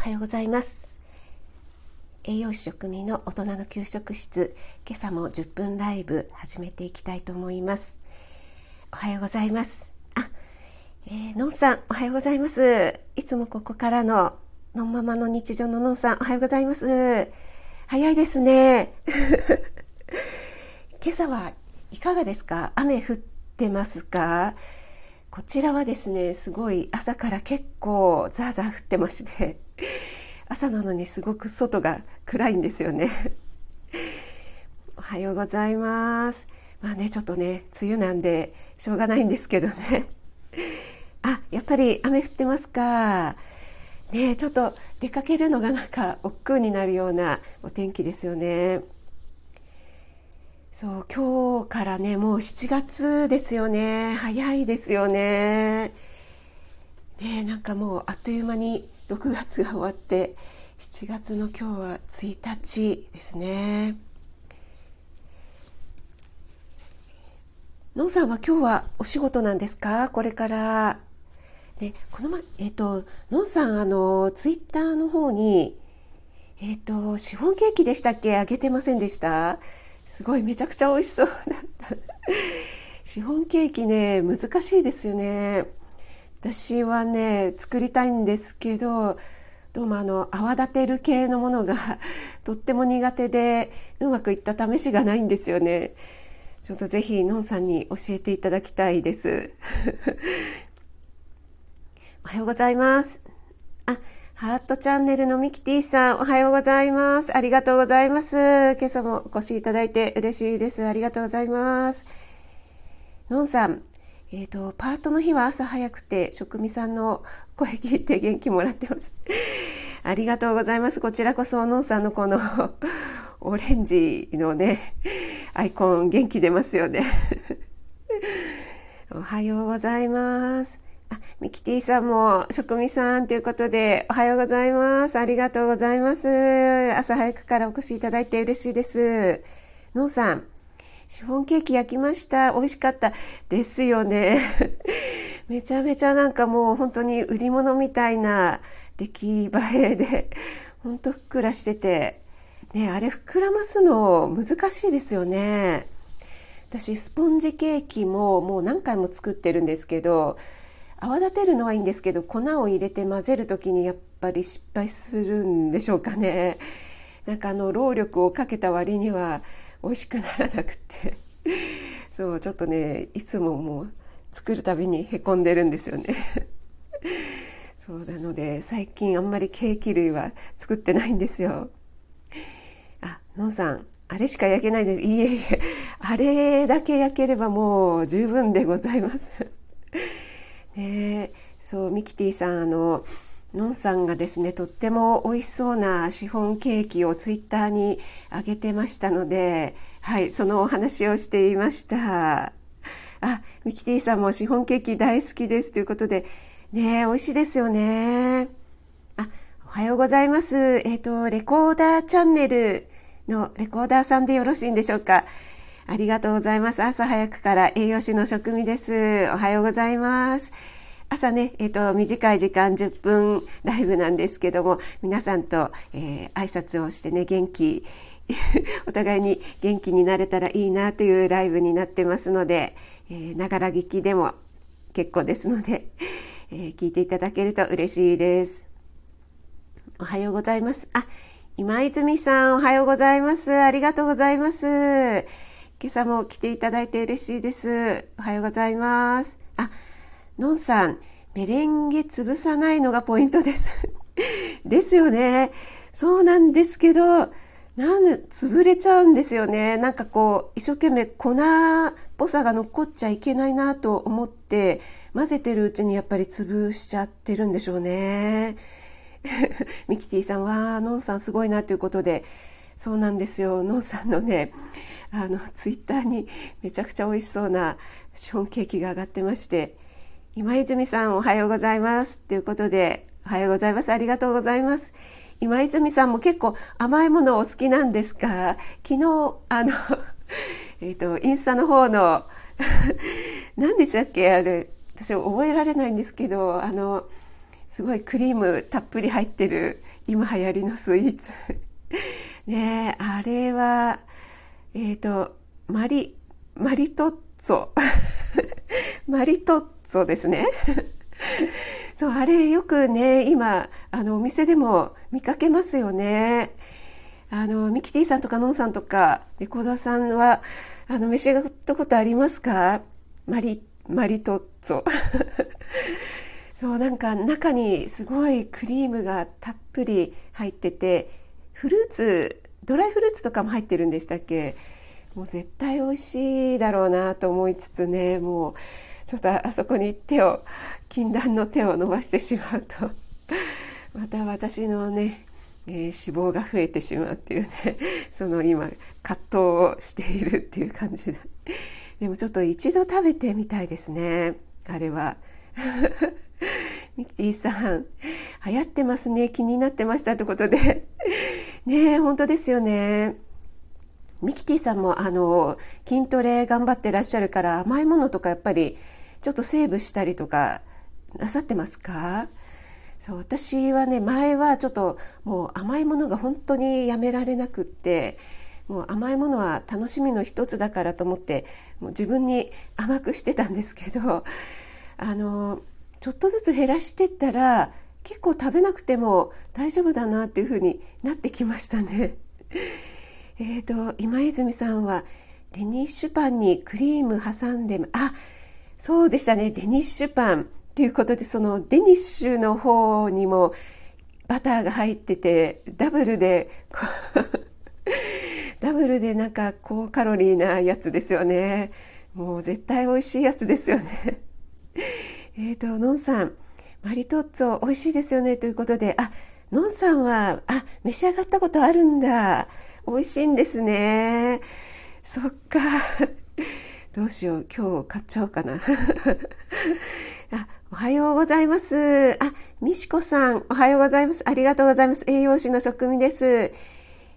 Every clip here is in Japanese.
おはようございます。栄養士食味の大人の給食室今朝も10分ライブ始めていきたいと思います。おはようございます。あ、えー、のんさんおはようございます。いつもここからののんままの日常ののんさんおはようございます。早いですね。今朝はいかがですか？雨降ってますか？こちらはですねすごい朝から結構ザーザー降ってまして。朝なのにすごく外が暗いんですよね。おはようございます。まあねちょっとね梅雨なんでしょうがないんですけどね。あやっぱり雨降ってますか。ねちょっと出かけるのがなんか億劫になるようなお天気ですよね。そう今日からねもう7月ですよね。早いですよね。ねなんかもうあっという間に6月が終わって7月の今日は1日ですね。のんさんは今日はお仕事なんですか？これから。ねこのまえっ、ー、とのんさんあのツイッターの方にえっ、ー、とシフォンケーキでしたっけ？あげてませんでした？すごいめちゃくちゃ美味しそうだった。シフォンケーキね難しいですよね。私はね作りたいんですけどどうもあの泡立てる系のものが とっても苦手でうまくいった試しがないんですよねちょっとぜひのんさんに教えていただきたいです おはようございますあハートチャンネルのミキティさん、おはようございます。ありがとうございます。今朝もお越しいただいて嬉しいです。ありがとうございます。のんさん、えっ、ー、と、パートの日は朝早くて、職味さんの声聞いて元気もらってます。ありがとうございます。こちらこそ、のんさんのこの オレンジのね、アイコン元気出ますよね。おはようございます。あ、ミキティさんも、職味さんということで、おはようございます。ありがとうございます。朝早くからお越しいただいて嬉しいです。のんさん、シフォンケーキ焼きました。美味しかった。ですよね。めちゃめちゃなんかもう本当に売り物みたいな出来栄えで、ほんとふっくらしてて、ね、あれ膨らますの難しいですよね。私、スポンジケーキももう何回も作ってるんですけど、泡立てるのはいいんですけど粉を入れて混ぜる時にやっぱり失敗するんでしょうかねなんかあの労力をかけた割には美味しくならなくて。そうちょっとねいつももう作るたびにへこんでるんですよね。そうなので最近あんまりケーキ類は作ってないんですよ。あのんさんあれしか焼けないです。いえいえあれだけ焼ければもう十分でございます。ねそうミキティさんあののんさんがですねとっても美味しそうなシフォンケーキをツイッターに上げてましたのではいそのお話をしていましたあミキティさんもシフォンケーキ大好きですということでね美味しいですよねあおはようございますえっ、ー、とレコーダーチャンネルのレコーダーさんでよろしいんでしょうかありがとうございます。朝早くから栄養士の職味です。おはようございます。朝ね、えっ、ー、と、短い時間10分ライブなんですけども、皆さんと、えー、挨拶をしてね、元気、お互いに元気になれたらいいなというライブになってますので、ながら聞きでも結構ですので、えー、聞いていただけると嬉しいです。おはようございます。あ、今泉さん、おはようございます。ありがとうございます。今朝も来ていただいて嬉しいです。おはようございます。あ、のんさん、メレンゲ潰さないのがポイントです。ですよね。そうなんですけど、なんで潰れちゃうんですよね。なんかこう、一生懸命粉っぽさが残っちゃいけないなと思って、混ぜてるうちにやっぱり潰しちゃってるんでしょうね。ミキティさんは、のんさんすごいなということで、そうなんですよ。のんさんのね、あのツイッターにめちゃくちゃ美味しそうなシフォンケーキが上がってまして今泉さんおはようございます。ということでおはようございます。ありがとうございます。今泉さんも結構甘いものお好きなんですか？昨日あの えっ、とインスタの方の 何でしたっけ？あれ私覚えられないんですけどあのすごいクリームたっぷり入ってる今流行りのスイーツ。ねあれはえっ、ー、とマリマリトッツォ。マリトッツォですね。そうあれよくね今あのお店でも見かけますよね。あのミキティさんとかノンさんとかレコードさんはあの召し上がったことありますか？マリマリトッツォ。そうなんか中にすごいクリームがたっぷり入っててフルーツドライフルーツとかも入ってるんでしたっけ？もう絶対美味しいだろうなと思いつつねもうちょっとあそこに手を禁断の手を伸ばしてしまうと。また私のね、えー、脂肪が増えてしまうっていうねその今葛藤をしているっていう感じだでもちょっと一度食べてみたいですねあれは。ミキティさん流行ってますね気になってましたってことで。ね本当ですよね。ミキティさんもあの筋トレ頑張ってらっしゃるから甘いものとかやっぱりちょっとセーブしたりとかなさってますか？そう私はね前はちょっともう甘いものが本当にやめられなくってもう甘いものは楽しみの一つだからと思ってもう自分に甘くしてたんですけど あのちょっとずつ減らしてったら結構食べなくても大丈夫だなっていうふうになってきましたね。えっ、ー、と今泉さんはデニッシュパンにクリーム挟んであそうでしたね。デニッシュパンということでそのデニッシュの方にもバターが入っててダブルで ダブルでなんか高カロリーなやつですよね。もう絶対美味しいやつですよね。えっとのんさんマリトッツォ美味しいですよね。ということであのんさんはあ召し上がったことあるんだ。美味しいんですね。そっか。どうしよう。今日買っちゃおうかな。あ、おはようございます。あ、みしこさん、おはようございます。ありがとうございます。栄養士の職味です。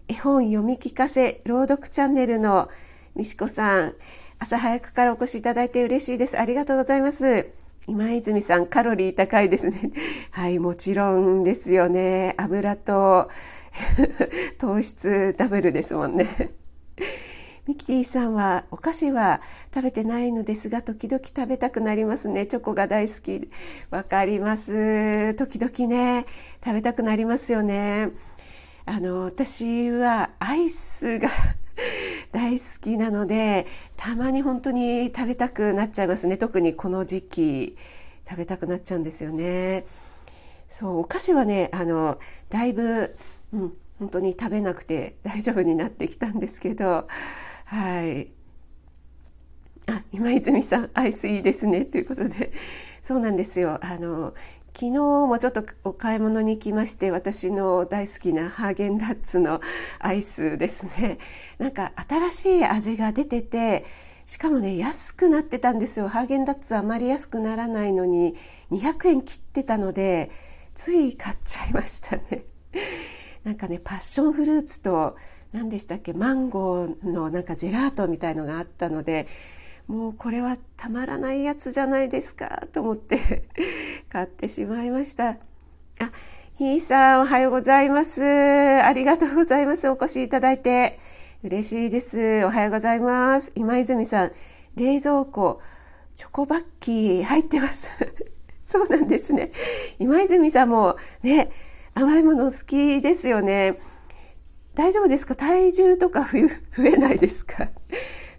絵本読み聞かせ朗読チャンネルのみしこさん、朝早くからお越しいただいて嬉しいです。ありがとうございます。今泉さん、カロリー高いですね。はい、もちろんですよね。油と 糖質ダブルですもんね。ミキティさんはお菓子は食べてないのですが時々食べたくなりますね。チョコが大好き。わかります。時々ね、食べたくなりますよね。あの、私はアイスが 大好きなので、たまに本当に食べたくなっちゃいますね。特にこの時期、食べたくなっちゃうんですよね。そう、お菓子はね、あの、だいぶうん、本当に食べなくて大丈夫になってきたんですけどはい。あ今泉さんアイスいいですねということで。そうなんですよ。あの昨日もちょっとお買い物に行きまして私の大好きなハーゲンダッツのアイスですね。なんか新しい味が出ててしかもね安くなってたんですよ。ハーゲンダッツあまり安くならないのに200円切ってたのでつい買っちゃいましたね。なんかねパッションフルーツと何でしたっけマンゴーのなんかジェラートみたいのがあったのでもうこれはたまらないやつじゃないですかと思って 買ってしまいました。あひーさんおはようございます。ありがとうございます。お越しいただいて。嬉しいです。おはようございます。今泉さん冷蔵庫チョコバッキー入ってます。そうなんですね。今泉さんもね甘いもの好きですよね。大丈夫ですか？体重とか 増えないですか？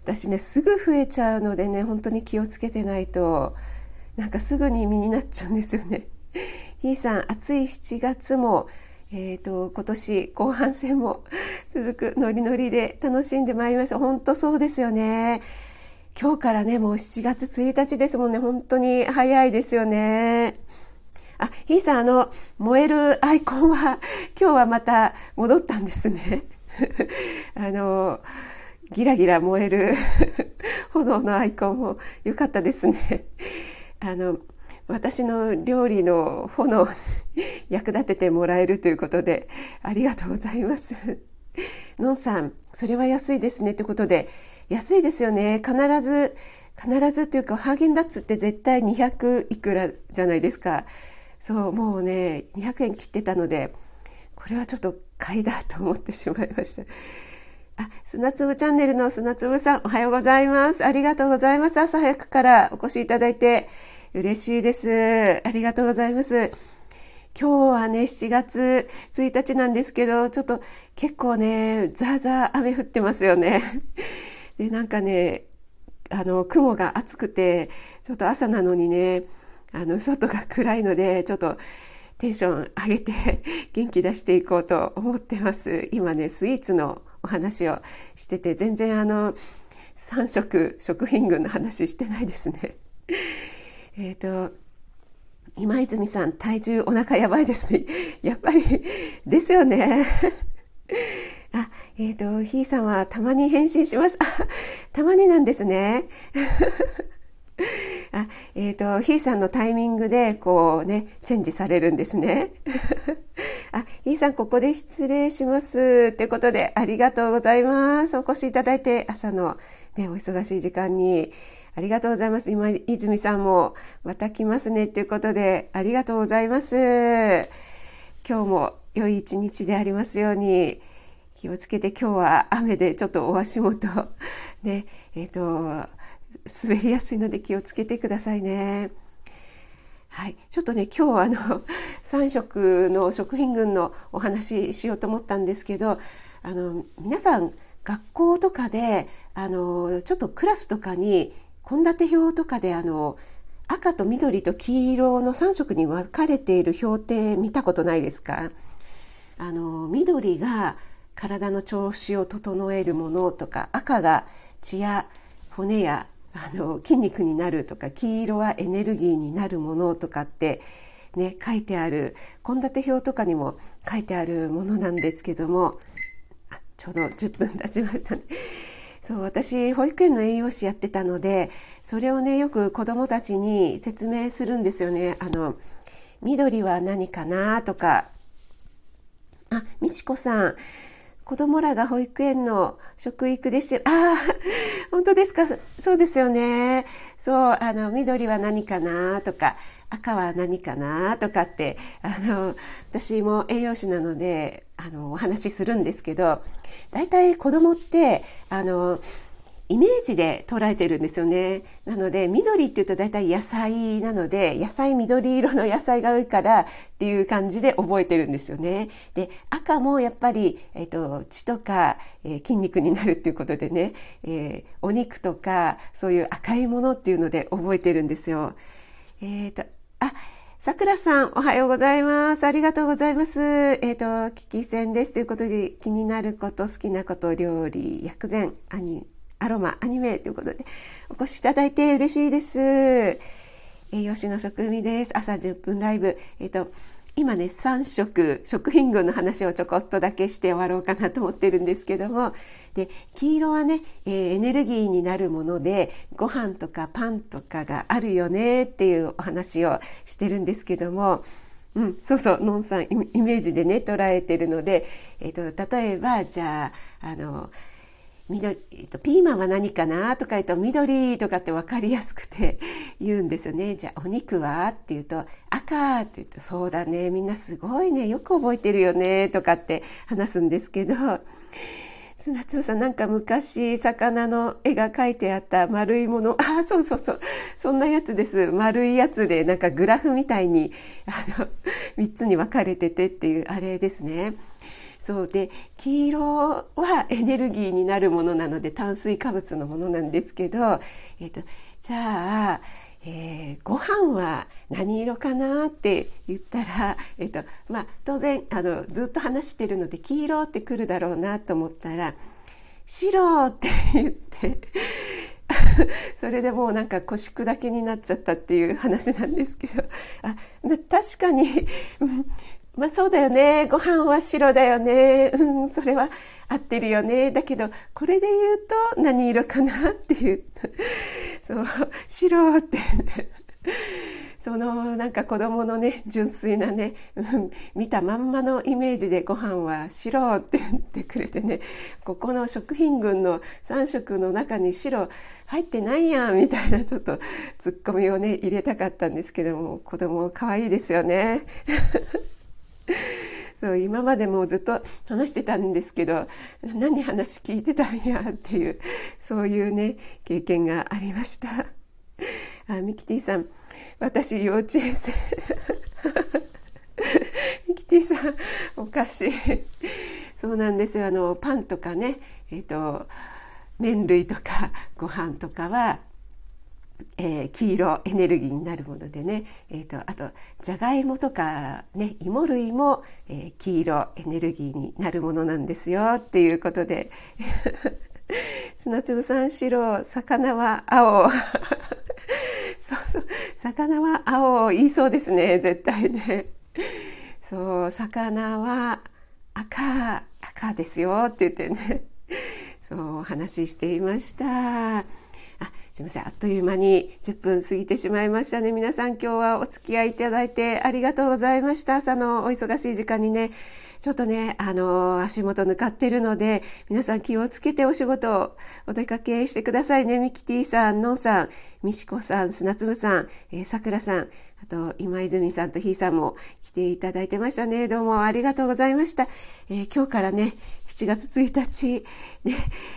私ね、すぐ増えちゃうのでね、本当に気をつけてないと、なんかすぐに身になっちゃうんですよね。ひーさん、暑い7月も、えっ、ー、と、今年後半戦も 続くノリノリで楽しんでまいりました。本当そうですよね。今日からね、もう7月1日ですもんね。本当に早いですよね。あ、ひーさん、あの、燃えるアイコンは、今日はまた戻ったんですね。あの、ギラギラ燃える 炎のアイコンも良かったですね。あの、私の料理の炎に役立ててもらえるということで、ありがとうございます。のんさん、それは安いですねってことで、安いですよね。必ず、必ずっていうか、ハーゲンダッツって絶対200いくらじゃないですか。そうもうね200円切ってたのでこれはちょっと買いだと思ってしまいました。あ、砂粒チャンネルの砂粒さん、おはようございます。ありがとうございます。朝早くからお越しいただいて嬉しいです。ありがとうございます。今日はね、7月1日なんですけど、ちょっと結構ね、ザーザー雨降ってますよね。で、なんかね、あの、雲が厚くて、ちょっと朝なのにね、あの、外が暗いので、ちょっとテンション上げて元気出していこうと思ってます。今ね、スイーツのお話をしてて、全然あの、3食食品群の話してないですね。えっと、今泉さん、体重お腹やばいですね。やっぱり、ですよね。あ、えっ、ー、と、ひーさんはたまに返信します。たまになんですね。あ、えっ、ー、と、ひーさんのタイミングで、こうね、チェンジされるんですね。あ、ひーさん、ここで失礼します。ということで、ありがとうございます。お越しいただいて、朝のね、お忙しい時間に、ありがとうございます。今、泉さんも、また来ますね。ということで、ありがとうございます。今日も良い一日でありますように、気をつけて今日は雨でちょっとお足元、ね、えっ、ー、と、滑りやすいので気をつけてくださいね。はい、ちょっとね今日はあの 3食の食品群のお話ししようと思ったんですけどあの皆さん学校とかであのちょっとクラスとかに献立表とかであの赤と緑と黄色の3色に分かれている表って見たことないですか？あの緑が体の調子を整えるものとか赤が血や骨やあの筋肉になるとか黄色はエネルギーになるものとかってね書いてある献立表とかにも書いてあるものなんですけどもちょうど10分経ちましたね。そう私保育園の栄養士やってたのでそれをねよく子どもたちに説明するんですよね。あの緑は何かなとかあ美智子さん子供らが保育園の食育でして、ああ、本当ですか？そうですよね。そう、あの、緑は何かなとか、赤は何かなとかって、あの、私も栄養士なので、あの、お話しするんですけど、大体子供って、あの、イメージで捉えてるんですよね。なので、緑って言うと大体野菜なので、野菜緑色の野菜が多いからっていう感じで覚えてるんですよね。で、赤もやっぱり、えっ、ー、と、血とか、えー、筋肉になるっていうことでね、えー、お肉とか、そういう赤いものっていうので覚えてるんですよ。えっ、と、あ、さくらさん、おはようございます。ありがとうございます。えっ、ー、と、聞き戦です。ということで、気になること、好きなこと、料理、薬膳、兄、アロマ、アニメということで、お越しいただいて嬉しいです。栄養士の食味です。朝10分ライブ。えっ、ー、と、今ね、3食、食品群の話をちょこっとだけして終わろうかなと思ってるんですけども、で、黄色はね、えー、エネルギーになるもので、ご飯とかパンとかがあるよねっていうお話をしてるんですけども、うん、そうそう、のんさんイメージでね、捉えてるので、えっ、ー、と、例えば、じゃあ、あの、緑、えっと、ピーマンは何かなとか言うと緑とかって分かりやすくて言うんですよね。じゃあお肉はって言うと赤って言うとそうだね。みんなすごいね。よく覚えてるよねとかって話すんですけど。砂粒さんなんか昔魚の絵が描いてあった丸いもの。ああそうそうそう。そんなやつです。丸いやつでなんかグラフみたいにあの3つに分かれててっていうあれですね。そうで黄色はエネルギーになるものなので炭水化物のものなんですけど、えーと、じゃあ、えー、ご飯は何色かなって言ったら、えーとまあ、当然あのずっと話してるので黄色ってくるだろうなと思ったら白って言って それでもうなんか腰砕けになっちゃったっていう話なんですけどあ確かにまあそうだよね。ご飯は白だよね。うん、それは合ってるよね。だけど、これで言うと何色かなっていう。そう、白って、そのなんか子供のね、純粋なね、うん、見たまんまのイメージでご飯は白って言ってくれてね、ここの食品群の3色の中に白入ってないやんみたいなちょっとツッコミをね、入れたかったんですけども、子供可愛いですよね。そう今までもずっと話してたんですけど何話聞いてたんやっていうそういうね経験がありました。あミキティさん私幼稚園生。ミキティさん おかしいそうなんですよ。あのパンとかねえっ、ー、と麺類とかご飯とかはえー、黄色エネルギーになるものでね、えーと、あとじゃがいもとか、ね、芋類も、えー、黄色エネルギーになるものなんですよっていうことで。砂粒さん白魚は青。そうそう魚は青言いそうですね絶対ね。そう魚は赤赤ですよって言ってね。そうお話ししていました。すいません。あっという間に10分過ぎてしまいましたね。皆さん今日はお付き合いいただいてありがとうございました。朝のお忙しい時間にね。ちょっとね、あの、足元抜かってるので、皆さん気をつけてお仕事をお出かけしてくださいね。ミキティさん、のんさん、みしこさん、砂粒さん、えー、さくらさん、あと、今泉さんとひーさんも来ていただいてましたね。どうもありがとうございました。えー、今日からね、7月1日、ね、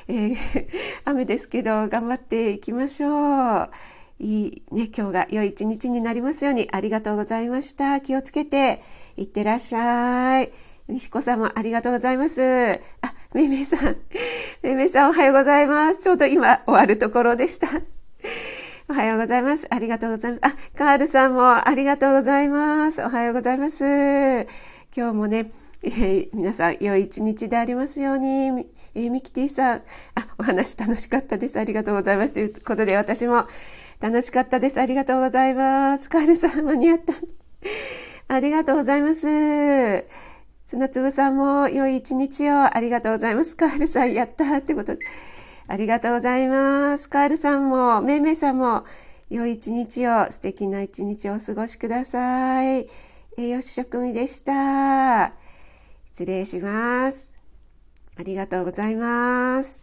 えー、雨ですけど、頑張っていきましょう。いいね、今日が良い一日になりますようにありがとうございました。気をつけていってらっしゃい。西子さんもありがとうございます。あ、めいめいさん。めいめいさんおはようございます。ちょうど今終わるところでした。おはようございます。ありがとうございます。あ、カールさんもありがとうございます。おはようございます。今日もね、えー、皆さん良い一日でありますように。えー、ミキティさん、あ、お話楽しかったです。ありがとうございます。ということで私も楽しかったです。ありがとうございます。カールさん間に合った。ありがとうございます。砂粒さんも良い一日をありがとうございます。カールさんやったってことで。ありがとうございます。カールさんも、めいめいさんも、良い一日を、素敵な一日をお過ごしください。栄養士職務でした。失礼します。ありがとうございます。